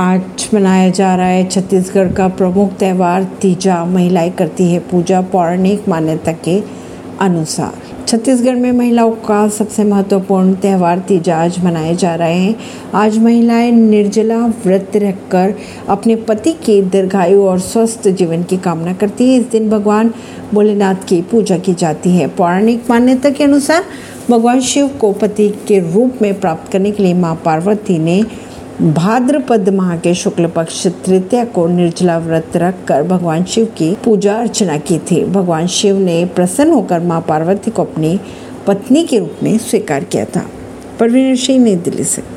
आज मनाया जा रहा है। छत्तीसगढ़ का प्रमुख त्यौहार तीजा महिलाएँ करती है। पूजा पौराणिक मान्यता के अनुसार। छत्तीसगढ़ में महिलाओं का सबसे महत्वपूर्ण त्यौहार तीजा आज मनाए जा रहे हैं। आज महिलाएँ निर्जला व्रत रखकर अपने पति के दीर्घायु और स्वस्थ जीवन की कामना करती है। इस दिन भगवान भोलेनाथ की पूजा की जाती है। पौराणिक मान्यता के अनुसार, भगवान शिव को पति के रूप में प्राप्त करने के लिए माँ पार्वती ने भाद्रपद माह के शुक्ल पक्ष तृतीया को निर्जला व्रत रख कर भगवान शिव की पूजा अर्चना की थी। भगवान शिव ने प्रसन्न होकर माँ पार्वती को अपनी पत्नी के रूप में स्वीकार किया था। परवीन सिंह, नई दिल्ली से।